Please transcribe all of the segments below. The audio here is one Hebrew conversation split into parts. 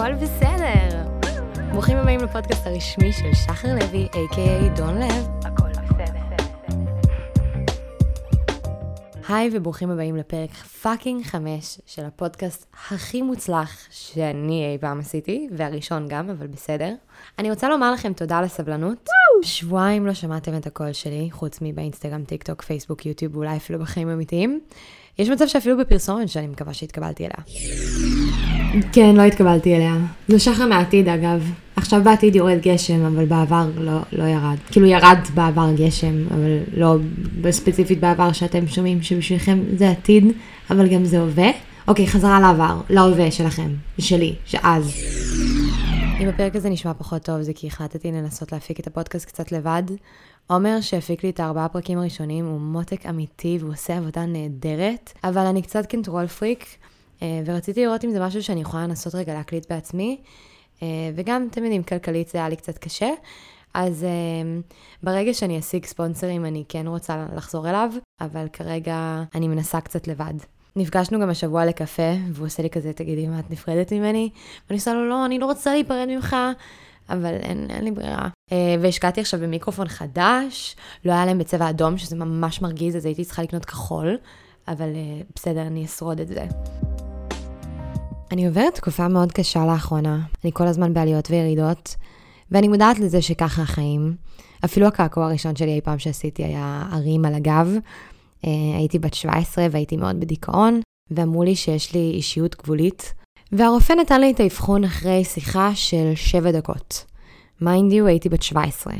הכל בסדר. ברוכים הבאים לפודקאסט הרשמי של שחר לוי, a.k.a דון לב. הכל בסדר. היי וברוכים הבאים לפרק fucking חמש של הפודקאסט הכי מוצלח שאני אי פעם עשיתי, והראשון גם, אבל בסדר. אני רוצה לומר לכם תודה על הסבלנות. שבועיים לא שמעתם את הקול שלי, חוץ מבאינסטגרם, טיק טוק, פייסבוק, יוטיוב, אולי אפילו בחיים אמיתיים. יש מצב שאפילו בפרסומת שאני מקווה שהתקבלתי אליה. כן, לא התקבלתי אליה. זו שחר מהעתיד אגב. עכשיו בעתיד יורד גשם, אבל בעבר לא, לא ירד. כאילו ירד בעבר גשם, אבל לא ספציפית בעבר שאתם שומעים שבשבילכם זה עתיד, אבל גם זה הווה. אוקיי, חזרה לעבר, להווה שלכם, שלי, שאז. אם הפרק הזה נשמע פחות טוב, זה כי החלטתי לנסות להפיק את הפודקאסט קצת לבד. עומר שהפיק לי את הארבעה פרקים הראשונים הוא מותק אמיתי והוא עושה עבודה נהדרת, אבל אני קצת קנטרול פריק, ורציתי לראות אם זה משהו שאני יכולה לנסות רגע להקליט בעצמי, אה, וגם, אתם יודעים, כלכלית זה היה לי קצת קשה. אז uh, ברגע שאני אשיג ספונסרים אני כן רוצה לחזור אליו, אבל כרגע אני מנסה קצת לבד. נפגשנו גם השבוע לקפה, והוא עושה לי כזה, תגידי, מה את נפרדת ממני? ואני עושה לו, לא, אני לא רוצה להיפרד ממך, אבל אין, אין לי ברירה. והשקעתי עכשיו במיקרופון חדש, לא היה להם בצבע אדום, שזה ממש מרגיז, אז הייתי צריכה לקנות כחול, אבל בסדר, אני אשרוד את זה. אני עוברת תקופה מאוד קשה לאחרונה, אני כל הזמן בעליות וירידות, ואני מודעת לזה שככה החיים. אפילו הקעקוע הראשון שלי אי פעם שעשיתי היה ערים על הגב. Uh, הייתי בת 17 והייתי מאוד בדיכאון, ואמרו לי שיש לי אישיות גבולית, והרופא נתן לי את האבחון אחרי שיחה של 7 דקות. mind you, הייתי בת 17.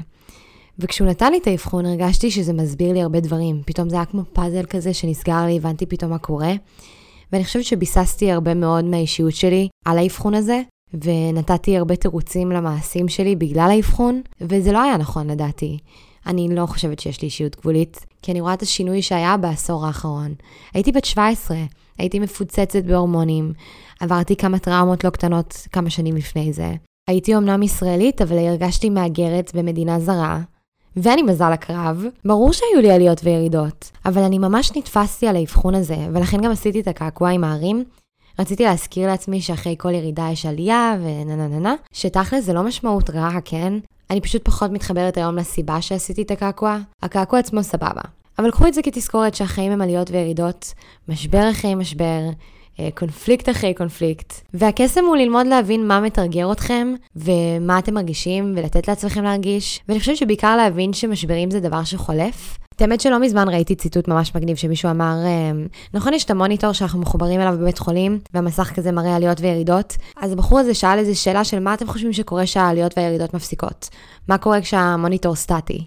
וכשהוא נתן לי את האבחון הרגשתי שזה מסביר לי הרבה דברים. פתאום זה היה כמו פאזל כזה שנסגר לי, הבנתי פתאום מה קורה. ואני חושבת שביססתי הרבה מאוד מהאישיות שלי על האבחון הזה, ונתתי הרבה תירוצים למעשים שלי בגלל האבחון, וזה לא היה נכון לדעתי. אני לא חושבת שיש לי אישיות גבולית, כי אני רואה את השינוי שהיה בעשור האחרון. הייתי בת 17, הייתי מפוצצת בהורמונים, עברתי כמה טראומות לא קטנות כמה שנים לפני זה. הייתי אמנם ישראלית, אבל הרגשתי מהגרת במדינה זרה, ואני מזל הקרב, ברור שהיו לי עליות וירידות, אבל אני ממש נתפסתי על האבחון הזה, ולכן גם עשיתי את הקעקוע עם הערים. רציתי להזכיר לעצמי שאחרי כל ירידה יש עלייה ונה נה נה נה, שתכל'ס זה לא משמעות רעה, כן? אני פשוט פחות מתחברת היום לסיבה שעשיתי את הקעקוע. הקעקוע עצמו סבבה. אבל קחו את זה כתזכורת שהחיים הם עליות וירידות, משבר אחרי משבר, קונפליקט אחרי קונפליקט. והקסם הוא ללמוד להבין מה מתרגר אתכם, ומה אתם מרגישים, ולתת לעצמכם להרגיש. ואני חושבת שבעיקר להבין שמשברים זה דבר שחולף. את האמת שלא מזמן ראיתי ציטוט ממש מגניב שמישהו אמר, אה, נכון יש את המוניטור שאנחנו מחוברים אליו בבית חולים, והמסך כזה מראה עליות וירידות, אז הבחור הזה שאל איזה שאלה של מה אתם חושבים שקורה כשהעליות והירידות מפסיקות? מה קורה כשהמוניטור סטטי?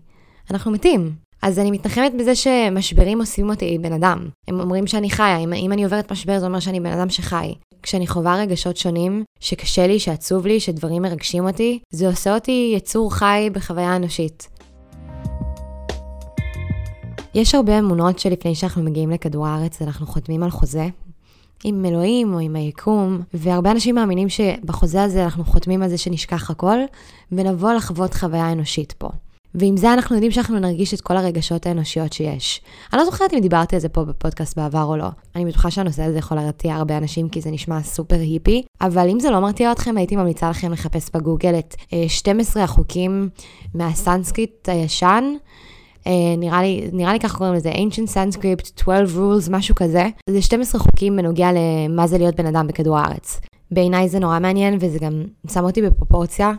אנחנו מתים. אז אני מתנחמת בזה שמשברים עושים אותי בן אדם. הם אומרים שאני חיה, אם, אם אני עוברת משבר זה אומר שאני בן אדם שחי. כשאני חווה רגשות שונים, שקשה לי, שעצוב לי, שדברים מרגשים אותי, זה עושה אותי יצור חי בחוויה אנושית. יש הרבה אמונות שלפני שאנחנו מגיעים לכדור הארץ אנחנו חותמים על חוזה, עם אלוהים או עם היקום, והרבה אנשים מאמינים שבחוזה הזה אנחנו חותמים על זה שנשכח הכל, ונבוא לחוות חוויה אנושית פה. ועם זה אנחנו יודעים שאנחנו נרגיש את כל הרגשות האנושיות שיש. אני לא זוכרת אם דיברתי על זה פה בפודקאסט בעבר או לא. אני בטוחה שהנושא הזה יכול להרתיע הרבה אנשים כי זה נשמע סופר היפי, אבל אם זה לא מרתיע אתכם, הייתי ממליצה לכם לחפש בגוגל את 12 אה, החוקים מהסנסקריט הישן. Uh, נראה לי, נראה לי ככה קוראים לזה, ancient Sanskrit, 12 rules, משהו כזה. זה 12 חוקים בנוגע למה זה להיות בן אדם בכדור הארץ. בעיניי זה נורא מעניין וזה גם שם אותי בפרופורציה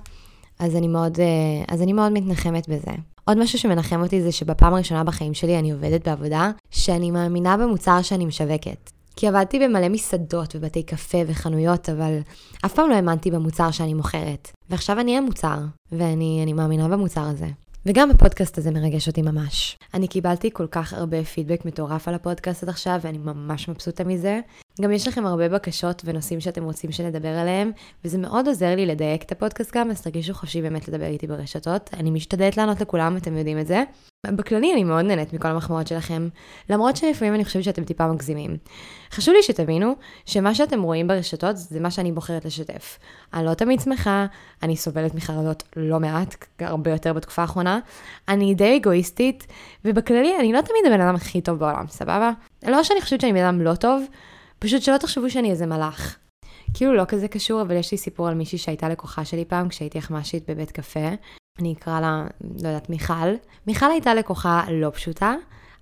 אז אני מאוד, אה, אז אני מאוד מתנחמת בזה. עוד משהו שמנחם אותי זה שבפעם הראשונה בחיים שלי אני עובדת בעבודה שאני מאמינה במוצר שאני משווקת. כי עבדתי במלא מסעדות ובתי קפה וחנויות, אבל אף פעם לא האמנתי במוצר שאני מוכרת. ועכשיו אני המוצר, ואני מאמינה במוצר הזה. וגם הפודקאסט הזה מרגש אותי ממש. אני קיבלתי כל כך הרבה פידבק מטורף על הפודקאסט עד עכשיו, ואני ממש מבסוטה מזה. גם יש לכם הרבה בקשות ונושאים שאתם רוצים שנדבר עליהם, וזה מאוד עוזר לי לדייק את הפודקאסט גם, אז תרגישו חופשי באמת לדבר איתי ברשתות. אני משתדלת לענות לכולם, אתם יודעים את זה. בכללי אני מאוד נהנית מכל המחמאות שלכם, למרות שלפעמים אני חושבת שאתם טיפה מגזימים. חשוב לי שתבינו שמה שאתם רואים ברשתות זה מה שאני בוחרת לשתף. אני לא תמיד שמחה, אני סובלת מחרדות לא מעט, הרבה יותר בתקופה האחרונה. אני די אגואיסטית, ובכללי אני לא תמיד הבן אדם הכי טוב בעולם, סבבה? לא שאני חושבת שאני בן אדם לא טוב, פשוט שלא תחשבו שאני איזה מלאך. כאילו לא כזה קשור, אבל יש לי סיפור על מישהי שהייתה לקוחה שלי פעם כשהייתי אחמשית בבית קפה. אני אקרא לה, לא יודעת, מיכל. מיכל הייתה לקוחה לא פשוטה,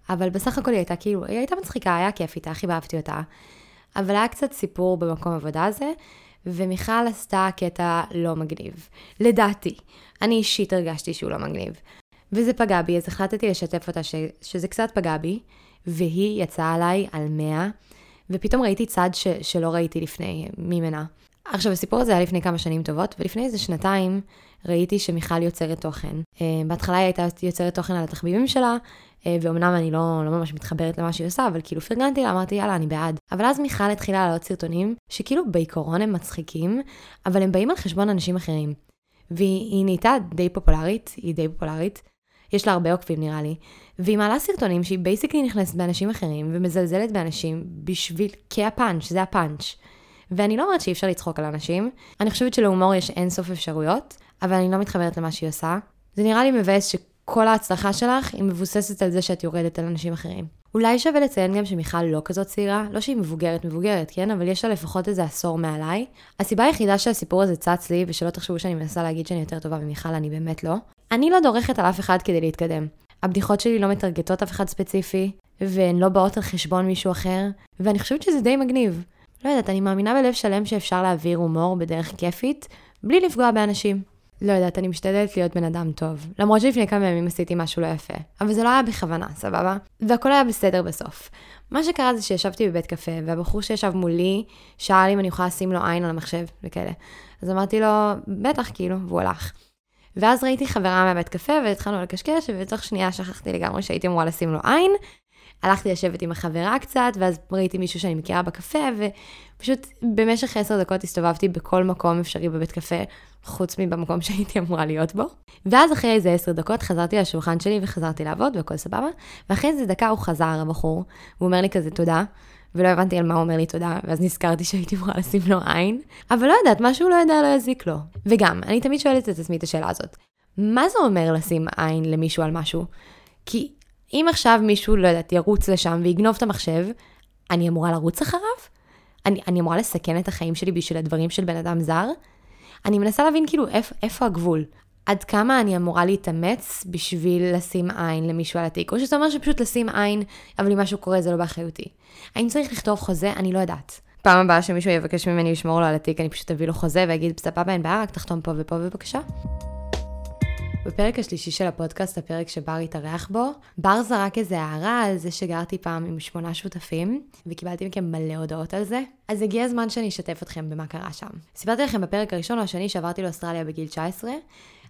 אבל בסך הכל היא הייתה כאילו, היא הייתה מצחיקה, היה כיף איתה, הכי אהבתי אותה. אבל היה קצת סיפור במקום עבודה הזה, ומיכל עשתה קטע לא מגניב. לדעתי. אני אישית הרגשתי שהוא לא מגניב. וזה פגע בי, אז החלטתי לשתף אותה ש, שזה קצת פגע בי, והיא יצאה עליי על 100, ופתאום ראיתי צד ש, שלא ראיתי לפני ממנה. עכשיו, הסיפור הזה היה לפני כמה שנים טובות, ולפני איזה שנתיים ראיתי שמיכל יוצרת תוכן. Uh, בהתחלה היא הייתה יוצרת תוכן על התחביבים שלה, uh, ואומנם אני לא, לא ממש מתחברת למה שהיא עושה, אבל כאילו פרגנתי לה, אמרתי, יאללה, אני בעד. אבל אז מיכל התחילה לעלות סרטונים, שכאילו בעיקרון הם מצחיקים, אבל הם באים על חשבון אנשים אחרים. והיא נהייתה די פופולרית, היא די פופולרית, יש לה הרבה עוקבים נראה לי, והיא מעלה סרטונים שהיא basically נכנסת באנשים אחרים ומזלזלת באנשים בשביל, כהפאנץ', זה הפאנץ'. ואני לא אומרת שאי אפשר לצחוק על אנשים, אני חושבת שלהומור יש אינסוף אפשרויות, אבל אני לא מתחברת למה שהיא עושה. זה נראה לי מבאס שכל ההצלחה שלך היא מבוססת על זה שאת יורדת על אנשים אחרים. אולי שווה לציין גם שמיכל לא כזאת צעירה, לא שהיא מבוגרת מבוגרת, כן? אבל יש לה לפחות איזה עשור מעליי. הסיבה היחידה שהסיפור הזה צץ לי, ושלא תחשבו שאני מנסה להגיד שאני יותר טובה ממיכל, אני באמת לא. אני לא דורכת על אף אחד כדי להתקדם. הבדיחות שלי לא מטרגטות אף אחד ספציפי, והן לא באות על חשבון מישהו אחר, ואני חושבת שזה די מגניב. לא יודעת, אני מאמינה בלב שלם שאפשר להעביר הומור בדרך כיפית, בלי לפגוע באנשים. לא יודעת, אני משתדלת להיות בן אדם טוב. למרות שלפני כמה ימים עשיתי משהו לא יפה. אבל זה לא היה בכוונה, סבבה? והכל היה בסדר בסוף. מה שקרה זה שישבתי בבית קפה, והבחור שישב מולי שאל אם אני יכולה לשים לו עין על המחשב וכאלה. אז אמרתי לו, בטח, כאילו, והוא הלך. ואז ראיתי חברה מהבית קפה והתחלנו לקשקש, ובתוך שנייה שכחתי לגמרי שהייתי אמורה לשים לו עין. הלכתי לשבת עם החברה קצת, ואז ראיתי מישהו שאני מכירה בקפה, ופשוט במשך עשר דקות הסתובבתי בכל מקום אפשרי בבית קפה, חוץ מבמקום שהייתי אמורה להיות בו. ואז אחרי איזה עשר דקות חזרתי לשולחן שלי וחזרתי לעבוד והכל סבבה, ואחרי איזה דקה הוא חזר, הבחור, והוא אומר לי כזה תודה. ולא הבנתי על מה הוא אומר לי תודה, ואז נזכרתי שהייתי אמורה לשים לו עין, אבל לא יודעת, מה שהוא לא יודע לא יזיק לו. וגם, אני תמיד שואלת את עצמי את השאלה הזאת, מה זה אומר לשים עין למישהו על משהו? כי אם עכשיו מישהו, לא יודעת, ירוץ לשם ויגנוב את המחשב, אני אמורה לרוץ אחריו? אני, אני אמורה לסכן את החיים שלי בשביל הדברים של בן אדם זר? אני מנסה להבין כאילו איפ, איפה הגבול. עד כמה אני אמורה להתאמץ בשביל לשים עין למישהו על התיק, או שזה אומר שפשוט לשים עין, אבל אם משהו קורה זה לא באחריותי. האם צריך לכתוב חוזה? אני לא יודעת. פעם הבאה שמישהו יבקש ממני לשמור לו על התיק, אני פשוט אביא לו חוזה ואגיד, סבבה, אין בעיה, רק תחתום פה ופה בבקשה. בפרק השלישי של הפודקאסט, הפרק שבר התארח בו, בר זרק איזה הערה על זה שגרתי פעם עם שמונה שותפים, וקיבלתי מכם מלא הודעות על זה. אז הגיע הזמן שאני אשתף אתכם במה קרה שם. סיפרתי לכם בפרק הראשון או השני שעברתי לאוסטרליה בגיל 19,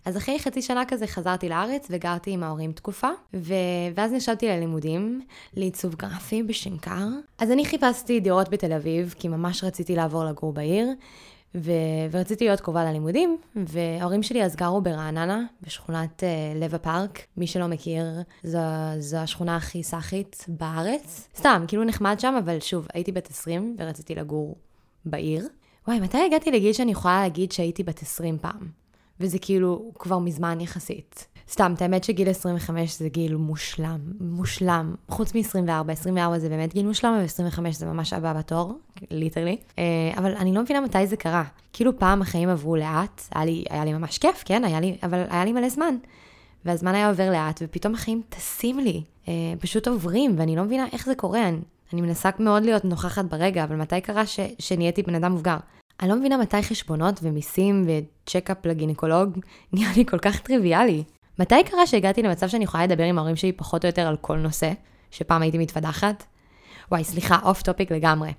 אז אחרי חצי שנה כזה חזרתי לארץ וגרתי עם ההורים תקופה, ו... ואז נשבתי ללימודים, לעיצוב גרפי בשנקר. אז אני חיפשתי דירות בתל אביב, כי ממש רציתי לעבור לגור בעיר, ו... ורציתי להיות קרובה ללימודים, וההורים שלי אז גרו ברעננה, בשכונת uh, לב הפארק. מי שלא מכיר, זו, זו השכונה הכי סאחית בארץ. סתם, כאילו נחמד שם, אבל שוב, הייתי בת 20 ורציתי לגור בעיר. וואי, מתי הגעתי לגיל שאני יכולה להגיד שהייתי בת 20 פעם? וזה כאילו כבר מזמן יחסית. סתם, את האמת שגיל 25 זה גיל מושלם, מושלם. חוץ מ-24, 24 זה באמת גיל מושלם, ו-25 זה ממש הבא בתור, ליטרלי. אה, אבל אני לא מבינה מתי זה קרה. כאילו פעם החיים עברו לאט, היה לי, היה לי ממש כיף, כן, היה לי, אבל היה לי מלא זמן. והזמן היה עובר לאט, ופתאום החיים טסים לי, אה, פשוט עוברים, ואני לא מבינה איך זה קורה. אני, אני מנסה מאוד להיות נוכחת ברגע, אבל מתי קרה ש, שנהייתי בן אדם מבוגר? אני לא מבינה מתי חשבונות ומיסים ו check-up לגינקולוג נראה לי כל כך טריוויאלי. מתי קרה שהגעתי למצב שאני יכולה לדבר עם ההורים שלי פחות או יותר על כל נושא, שפעם הייתי מתווכחת? וואי, סליחה, off topic לגמרי.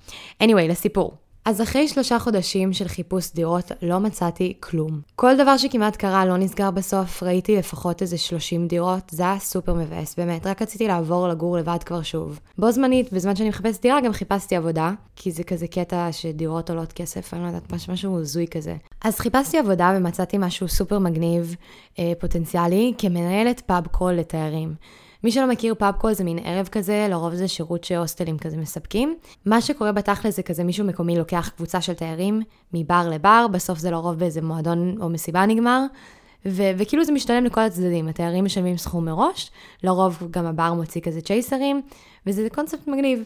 anyway, לסיפור. אז אחרי שלושה חודשים של חיפוש דירות לא מצאתי כלום. כל דבר שכמעט קרה לא נסגר בסוף, ראיתי לפחות איזה 30 דירות, זה היה סופר מבאס, באמת, רק רציתי לעבור לגור לבד כבר שוב. בו זמנית, בזמן שאני מחפשת דירה גם חיפשתי עבודה, כי זה כזה קטע שדירות עולות כסף, אני לא יודעת, משהו, משהו הזוי כזה. אז חיפשתי עבודה ומצאתי משהו סופר מגניב, אה, פוטנציאלי, כמנהלת pub crawl לתיירים. מי שלא מכיר pub crawl זה מין ערב כזה, לרוב זה שירות שהוסטלים כזה מספקים. מה שקורה בתכל'ס זה כזה מישהו מקומי לוקח קבוצה של תיירים מבר לבר, בסוף זה לרוב באיזה מועדון או מסיבה נגמר. ו- וכאילו זה משתלם לכל הצדדים, התיירים משלמים סכום מראש, לרוב גם הבר מוציא כזה צ'ייסרים, וזה קונספט מגניב.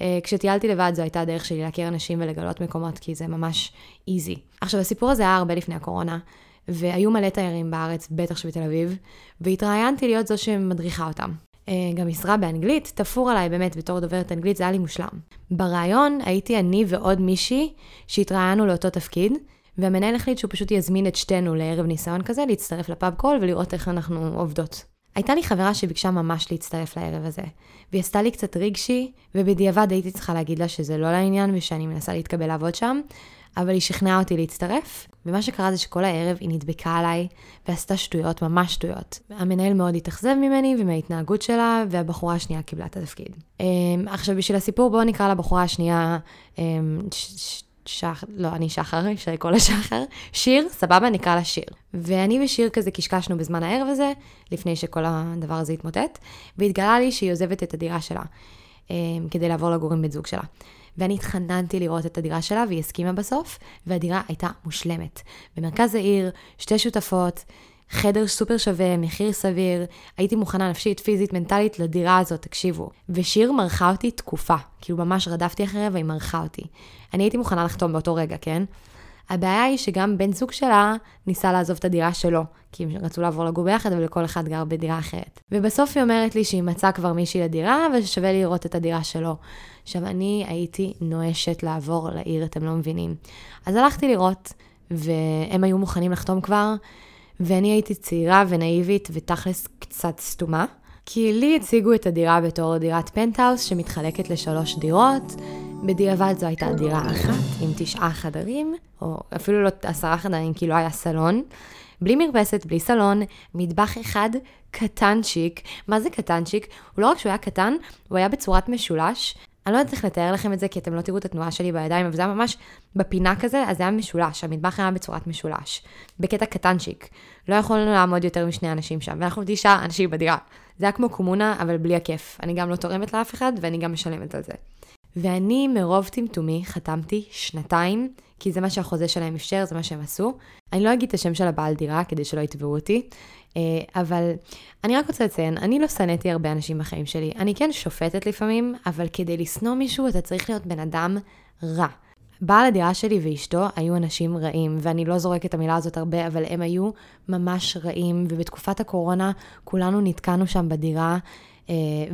אה, כשטיילתי לבד זו הייתה הדרך שלי להכיר אנשים ולגלות מקומות, כי זה ממש איזי. עכשיו, הסיפור הזה היה הרבה לפני הקורונה, והיו מלא תיירים בארץ, בטח שבתל אביב, והתראיינתי להיות זו שמדריכה אותם. אה, גם משרה באנגלית, תפור עליי באמת בתור דוברת אנגלית, זה היה לי מושלם. בריאיון הייתי אני ועוד מישהי שהתראיינו לאותו תפקיד, והמנהל החליט שהוא פשוט יזמין את שתינו לערב ניסיון כזה, להצטרף לפאב קול ולראות איך אנחנו עובדות. הייתה לי חברה שביקשה ממש להצטרף לערב הזה, והיא עשתה לי קצת רגשי, ובדיעבד הייתי צריכה להגיד לה שזה לא לעניין ושאני מנסה להתקבל לעבוד שם, אבל היא שכנעה אותי להצטרף, ומה שקרה זה שכל הערב היא נדבקה עליי ועשתה שטויות, ממש שטויות. המנהל מאוד התאכזב ממני ומההתנהגות שלה, והבחורה השנייה קיבלה את התפקיד. אמ, עכשיו, בשביל הסיפור, בואו נקרא לבחורה השנייה אמ, שחר, לא, אני שחר, אפשר לקרוא לה שחר. שיר, סבבה, נקרא לה שיר. ואני ושיר כזה קשקשנו בזמן הערב הזה, לפני שכל הדבר הזה התמוטט, והתגלה לי שהיא עוזבת את הדירה שלה, אמ, כדי לעבור לגור עם בן זוג שלה. ואני התחננתי לראות את הדירה שלה, והיא הסכימה בסוף, והדירה הייתה מושלמת. במרכז העיר, שתי שותפות, חדר סופר שווה, מחיר סביר, הייתי מוכנה נפשית, פיזית, מנטלית לדירה הזאת, תקשיבו. ושיר מרחה אותי תקופה, כאילו ממש רדפתי אחריה והיא מרחה אותי. אני הייתי מוכנה לחתום באותו רגע, כן? הבעיה היא שגם בן זוג שלה ניסה לעזוב את הדירה שלו, כי הם רצו לעבור לגור ביחד, אבל כל אחד גר בדירה אחרת. ובסוף היא אומרת לי שהיא מצאה כבר מישהי לדירה, וששווה לראות את הדירה שלו. עכשיו, אני הייתי נואשת לעבור לעיר, אתם לא מבינים. אז הלכתי לראות, והם היו מוכנים לחתום כבר, ואני הייתי צעירה ונאיבית ותכלס קצת סתומה. כי לי הציגו את הדירה בתור דירת פנטהאוס שמתחלקת לשלוש דירות. בדיעבד זו הייתה דירה אחת עם תשעה חדרים, או אפילו לא עשרה חדרים כי לא היה סלון. בלי מרפסת, בלי סלון, מטבח אחד קטנצ'יק. מה זה קטנצ'יק? הוא לא רק שהוא היה קטן, הוא היה בצורת משולש. אני לא יודעת איך לתאר לכם את זה, כי אתם לא תראו את התנועה שלי בידיים, אבל זה היה ממש בפינה כזה, אז זה היה משולש, המטבח היה בצורת משולש. בקטע קטנצ'יק. לא יכולנו לעמוד יותר משני אנשים שם, ואנחנו תשעה אנשים בדירה. זה היה כמו קומונה, אבל בלי הכיף. אני גם לא תורמת לאף אחד, ואני גם משלמת על זה. ואני מרוב טמטומי חתמתי שנתיים, כי זה מה שהחוזה שלהם אפשר, זה מה שהם עשו. אני לא אגיד את השם של הבעל דירה, כדי שלא יתבעו אותי, אה, אבל אני רק רוצה לציין, אני לא שנאתי הרבה אנשים בחיים שלי. אני כן שופטת לפעמים, אבל כדי לשנוא מישהו אתה צריך להיות בן אדם רע. בעל הדירה שלי ואשתו היו אנשים רעים, ואני לא זורקת את המילה הזאת הרבה, אבל הם היו ממש רעים, ובתקופת הקורונה כולנו נתקענו שם בדירה,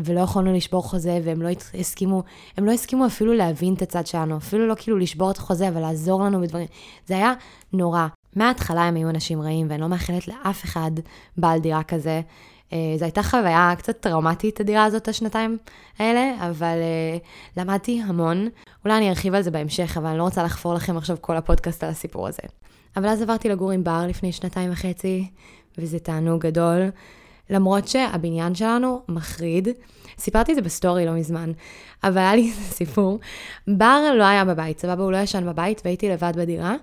ולא יכולנו לשבור חוזה, והם לא הסכימו, הם לא הסכימו אפילו להבין את הצד שלנו, אפילו לא כאילו לשבור את החוזה, אבל לעזור לנו בדברים. זה היה נורא. מההתחלה הם היו אנשים רעים, ואני לא מאחלת לאף אחד בעל דירה כזה. אה, זו הייתה חוויה קצת טראומטית, הדירה הזאת, השנתיים האלה, אבל uh, למדתי המון. אולי אני ארחיב על זה בהמשך, אבל אני לא רוצה לחפור לכם עכשיו כל הפודקאסט על הסיפור הזה. אבל אז עברתי לגור עם בר לפני שנתיים וחצי, וזה תענוג גדול. למרות שהבניין שלנו מחריד. סיפרתי את זה בסטורי לא מזמן, אבל היה לי סיפור. בר לא היה בבית, סבבה, הוא לא ישן בבית, והייתי לבד בדירה.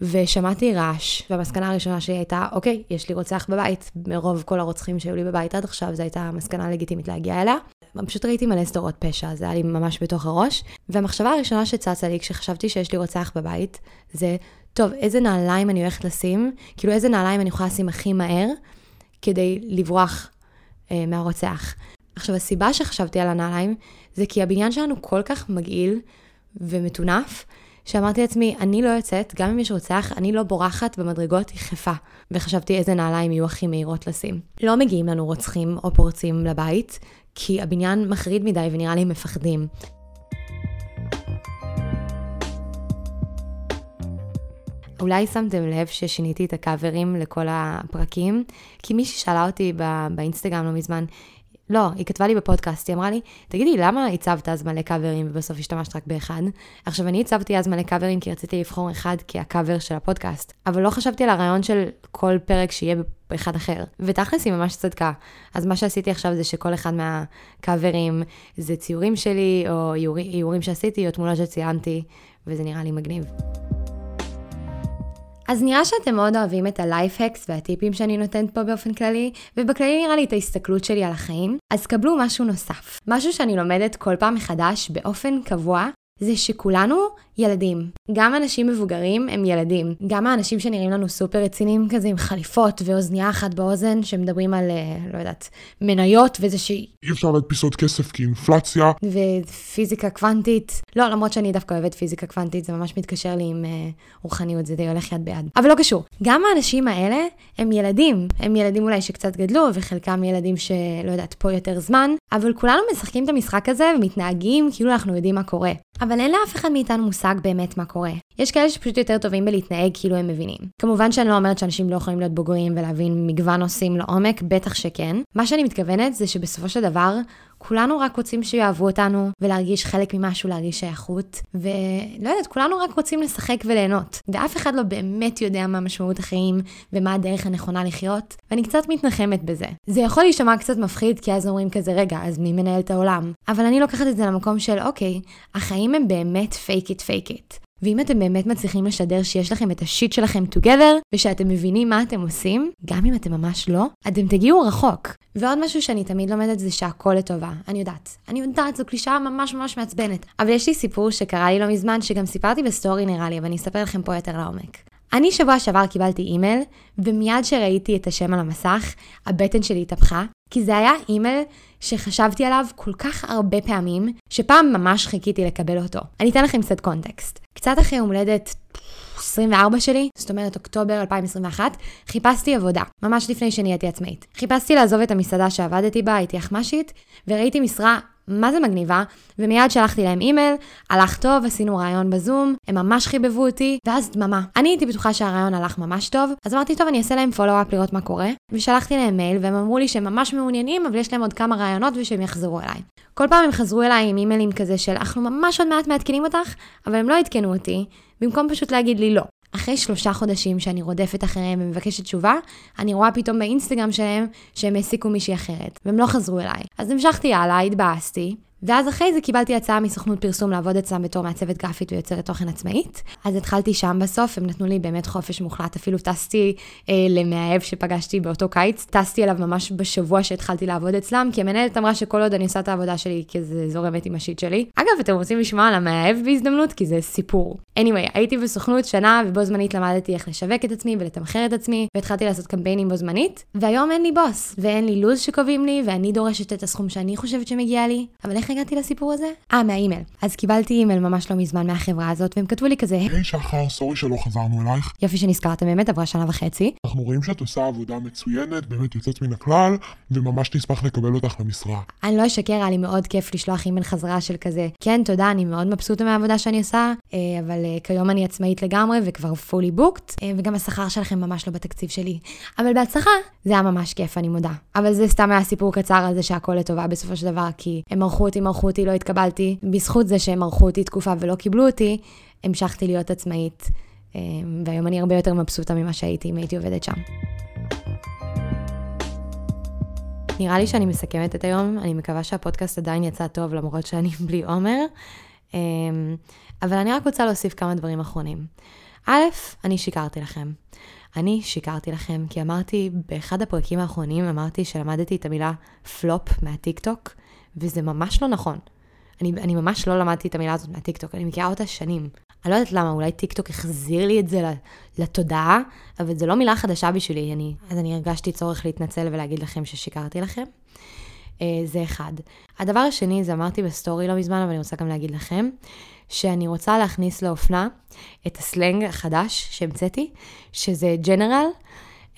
ושמעתי רעש, והמסקנה הראשונה שלי הייתה, אוקיי, יש לי רוצח בבית. מרוב כל הרוצחים שהיו לי בבית עד עכשיו, זו הייתה המסקנה לגיטימית להגיע אליה. פשוט ראיתי מלא סדרות פשע, זה היה לי ממש בתוך הראש. והמחשבה הראשונה שצצה לי כשחשבתי שיש לי רוצח בבית, זה, טוב, איזה נעליים אני הולכת לשים, כאילו איזה נעליים אני יכולה לשים הכי מהר, כדי לברוח אה, מהרוצח. עכשיו, הסיבה שחשבתי על הנעליים, זה כי הבניין שלנו כל כך מגעיל ומטונף, שאמרתי לעצמי, אני לא יוצאת, גם אם יש רוצח, אני לא בורחת במדרגות יחפה. וחשבתי איזה נעליים יהיו הכי מהירות לשים. לא מגיעים לנו רוצחים או פורצים לבית, כי הבניין מחריד מדי ונראה לי מפחדים. אולי שמתם לב ששיניתי את הקאברים לכל הפרקים, כי מישהי שאלה אותי באינסטגרם לא מזמן, לא, היא כתבה לי בפודקאסט, היא אמרה לי, תגידי, למה הצבת אז מלא קאברים ובסוף השתמשת רק באחד? עכשיו, אני הצבתי אז מלא קאברים כי רציתי לבחור אחד כהקאבר של הפודקאסט, אבל לא חשבתי על הרעיון של כל פרק שיהיה באחד אחר. ותכלס היא ממש צדקה. אז מה שעשיתי עכשיו זה שכל אחד מהקאברים זה ציורים שלי, או איורים שעשיתי, או תמונות שציינתי, וזה נראה לי מגניב. אז נראה שאתם מאוד אוהבים את הלייפהקס והטיפים שאני נותנת פה באופן כללי, ובכללי נראה לי את ההסתכלות שלי על החיים, אז קבלו משהו נוסף. משהו שאני לומדת כל פעם מחדש באופן קבוע, זה שכולנו ילדים. גם אנשים מבוגרים הם ילדים. גם האנשים שנראים לנו סופר רציניים כזה עם חליפות ואוזנייה אחת באוזן, שמדברים על, אה, לא יודעת, מניות וזה שהיא... אי אפשר להדפיס עוד כסף כי אינפלציה. ופיזיקה קוונטית. לא, למרות שאני דווקא אוהבת פיזיקה קוונטית, זה ממש מתקשר לי עם uh, רוחניות, זה די הולך יד ביד. אבל לא קשור. גם האנשים האלה הם ילדים. הם ילדים אולי שקצת גדלו, וחלקם ילדים שלא יודעת, פה יותר זמן, אבל כולנו משחקים את המשחק הזה ומתנהגים כאילו אנחנו יודעים מה קורה. אבל אין לאף אחד מאיתנו מושג באמת מה קורה. יש כאלה שפשוט יותר טובים בלהתנהג כאילו הם מבינים. כמובן שאני לא אומרת שאנשים לא יכולים להיות בוגרים ולהבין מגוון נושאים לעומק, בטח שכן. מה שאני מתכוונת זה שבסופו של דבר, כולנו רק רוצים שיאהבו אותנו, ולהרגיש חלק ממשהו, להרגיש שייכות, ולא יודעת, כולנו רק רוצים לשחק וליהנות. ואף אחד לא באמת יודע מה משמעות החיים, ומה הדרך הנכונה לחיות, ואני קצת מתנחמת בזה. זה יכול להישמע קצת מפחיד, כי אז אומרים כזה, רגע, אז מי מנהל את העולם? אבל אני לוקחת את זה למקום של, אוקיי, החיים הם באמת fake it fake it. ואם אתם באמת מצליחים לשדר שיש לכם את ה shit שלכם together, ושאתם מבינים מה אתם עושים, גם אם אתם ממש לא, אתם תגיעו רחוק. ועוד משהו שאני תמיד לומדת זה שהכל לטובה. אני יודעת. אני יודעת, זו קלישאה ממש ממש מעצבנת. אבל יש לי סיפור שקרה לי לא מזמן, שגם סיפרתי בסטורי נראה לי, אבל אני אספר לכם פה יותר לעומק. אני שבוע שעבר קיבלתי אימייל, ומיד שראיתי את השם על המסך, הבטן שלי התהפכה, כי זה היה אימייל שחשבתי עליו כל כך הרבה פעמים, שפעם ממש חיכיתי לקבל אותו. אני אתן לכם קצת קונטקסט. קצת אחרי יום הולדת 24 שלי, זאת אומרת אוקטובר 2021, חיפשתי עבודה, ממש לפני שנהייתי עצמאית. חיפשתי לעזוב את המסעדה שעבדתי בה, הייתי אחמ"שית, וראיתי משרה מה זה מגניבה, ומיד שלחתי להם אימייל, הלך טוב, עשינו ראיון בזום, הם ממש חיבבו אותי, ואז דממה. אני הייתי בטוחה שהראיון הלך ממש טוב, אז אמרתי, טוב, אני אעשה להם follow-up לראות מה קורה, ושלחתי להם מייל, והם אמרו לי שהם ממש מעוניינים, אבל יש להם עוד כמה ראיונות ושהם יחזרו אליי. כל פעם הם חזרו אליי עם אימיילים כזה של, אנחנו ממש עוד מעט מעדכנים אותך, אבל הם לא עדכנו אותי, במקום פשוט להגיד לי לא. אחרי שלושה חודשים שאני רודפת אחריהם ומבקשת תשובה, אני רואה פתאום באינסטגרם שלהם שהם העסיקו מישהי אחרת, והם לא חזרו אליי. אז המשכתי הלאה, התבאסתי, ואז אחרי זה קיבלתי הצעה מסוכנות פרסום לעבוד אצלם בתור מעצבת גרפית ויוצרת תוכן עצמאית. אז התחלתי שם בסוף, הם נתנו לי באמת חופש מוחלט, אפילו טסתי אה, למאהב שפגשתי באותו קיץ, טסתי אליו ממש בשבוע שהתחלתי לעבוד אצלם, כי המנהלת אמרה שכל עוד אני עושה את העבודה שלי, כי זה זורמת עם השיט שלי. אגב, אתם רוצים לשמוע על המאהב בהזדמנות? כי זה סיפור. anyway, הייתי בסוכנות שנה, ובו זמנית למדתי איך לשווק את עצמי ולתמחר את עצמי, והתחלתי לעשות קמפיינים בו זמנית, והיום אין לי בוס, ואין לי לו"ז שקובעים לי, ואני דורשת את הסכום שאני חושבת שמגיע לי, אבל איך הגעתי לסיפור הזה? אה, מהאימייל. אז קיבלתי אימייל ממש לא מזמן מהחברה הזאת, והם כתבו לי כזה, היי שחר, sorry שלא חזרנו אלייך. יופי שנזכרתם באמת, עברה שנה וחצי. אנחנו רואים שאת עושה עבודה מצוינת, באמת יוצאת מן הכלל, וממש נשמח לקבל אותך למשרה. אני לא אשקר, היה לי מאוד כיף לשלוח אימייל חזרה של כזה, כן, תודה, אני מאוד מבסוטה מהעבודה שאני עושה, אה, אבל אה, כיום אני עצמאית לגמרי וכבר fully booked, אה, וגם השכר שלכם ממש לא בתקציב שלי. אבל בהצלחה, זה היה ממש כיף, אני מודה. אבל זה סתם היה סיפור קצר על זה שהכל לטובה בסופו של דבר, כי הם ערכו אותי, מרחו אותי, לא התקבלתי. בזכות זה שהם ערכו אותי תקופה ולא קיבלו אותי, המשכתי להיות עצמאית. והיום אני הרבה יותר מבסוטה ממה שהייתי אם הייתי עובדת שם. נראה לי שאני מסכמת את היום, אני מקווה שהפודקאסט עדיין יצא טוב למרות שאני בלי עומר. אבל אני רק רוצה להוסיף כמה דברים אחרונים. א', אני שיקרתי לכם. אני שיקרתי לכם כי אמרתי, באחד הפרקים האחרונים אמרתי שלמדתי את המילה פלופ מהטיקטוק, וזה ממש לא נכון. אני, אני ממש לא למדתי את המילה הזאת מהטיקטוק, אני מכירה אותה שנים. אני לא יודעת למה, אולי טיקטוק החזיר לי את זה לתודעה, אבל זו לא מילה חדשה בשבילי, אני, אז אני הרגשתי צורך להתנצל ולהגיד לכם ששיקרתי לכם. אה, זה אחד. הדבר השני, זה אמרתי בסטורי לא מזמן, אבל אני רוצה גם להגיד לכם, שאני רוצה להכניס לאופנה את הסלנג החדש שהמצאתי, שזה ג'נרל.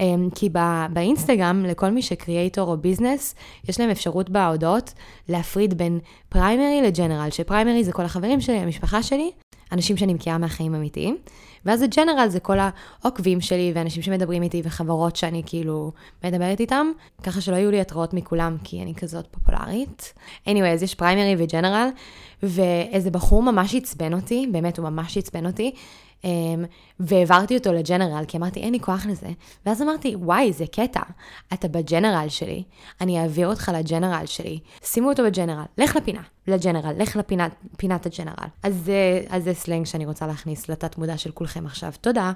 אמ, כי באינסטגרם, לכל מי שקריאייטור או ביזנס, יש להם אפשרות בהודעות להפריד בין פריימרי לג'נרל, שפריימרי זה כל החברים שלי, המשפחה שלי, אנשים שאני מכירה מהחיים אמיתיים, ואז הג'נרל זה כל העוקבים שלי ואנשים שמדברים איתי וחברות שאני כאילו מדברת איתם, ככה שלא יהיו לי התראות מכולם, כי אני כזאת פופולרית. anyway, אז יש פריימרי וג'נרל, ואיזה בחור ממש עצבן אותי, באמת הוא ממש עצבן אותי, והעברתי אותו לג'נרל, כי אמרתי, אין לי כוח לזה. ואז אמרתי, וואי, זה קטע, אתה בג'נרל שלי, אני אעביר אותך לג'נרל שלי. שימו אותו בג'נרל, לך לפינה, לג'נרל, לך לפינת הג'נרל. אז זה, אז זה סלנג שאני רוצה להכניס לתת מודע של כולכם עכשיו. תודה.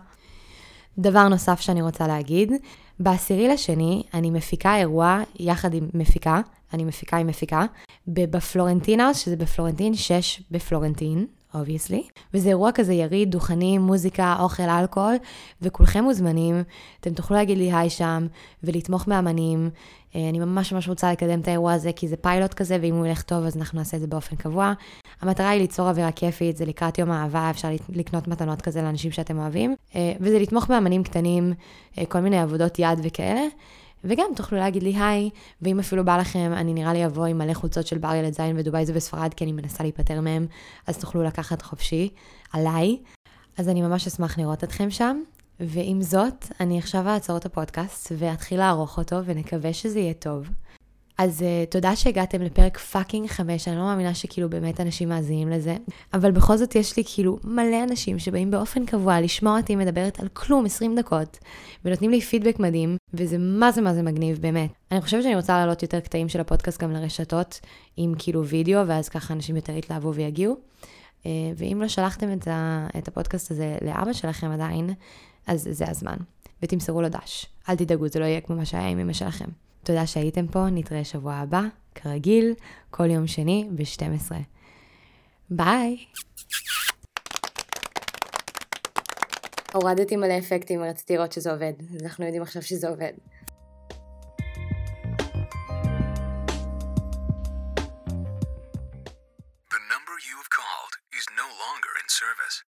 דבר נוסף שאני רוצה להגיד, בעשירי לשני אני מפיקה אירוע יחד עם מפיקה, אני מפיקה עם מפיקה, בפלורנטינהאוס, שזה בפלורנטין 6 בפלורנטין, obviously. וזה אירוע כזה יריד, דוכנים, מוזיקה, אוכל, אלכוהול, וכולכם מוזמנים. אתם תוכלו להגיד לי היי שם, ולתמוך באמנים. אה, אני ממש ממש רוצה לקדם את האירוע הזה, כי זה פיילוט כזה, ואם הוא ילך טוב, אז אנחנו נעשה את זה באופן קבוע. המטרה היא ליצור אווירה כיפית, זה לקראת יום האהבה, אפשר לקנות מתנות כזה לאנשים שאתם אוהבים. אה, וזה לתמוך באמנים קטנים, אה, כל מיני עבודות יד וכאלה. וגם תוכלו להגיד לי היי, ואם אפילו בא לכם, אני נראה לי אבוא עם מלא חולצות של בר ילד זין ודובאי זה בספרד, כי אני מנסה להיפטר מהם, אז תוכלו לקחת חופשי עליי. אז אני ממש אשמח לראות אתכם שם. ועם זאת, אני עכשיו אעצור את הפודקאסט ואתחיל לערוך אותו, ונקווה שזה יהיה טוב. אז אה, תודה שהגעתם לפרק fucking 5, אני לא מאמינה שכאילו באמת אנשים מאזינים לזה, אבל בכל זאת יש לי כאילו מלא אנשים שבאים באופן קבוע לשמוע אותי מדברת על כלום 20 דקות, ונותנים לי פידבק מדהים, וזה מה זה מה זה מגניב, באמת. אני חושבת שאני רוצה להעלות יותר קטעים של הפודקאסט גם לרשתות, עם כאילו וידאו, ואז ככה אנשים יותר יתלהבו ויגיעו. Uh, ואם לא שלחתם את, ה, את הפודקאסט הזה לאבא שלכם עדיין, אז זה הזמן. ותמסרו לו דש. אל תדאגו, זה לא יהיה כמו מה שהיה עם אמא שלכם. תודה שהייתם פה, נתראה שבוע הבא, כרגיל, כל יום שני ב-12. ביי! הורדתי מלא אפקטים, רציתי לראות שזה עובד. אנחנו יודעים עכשיו שזה עובד. The number you have called is no longer in service.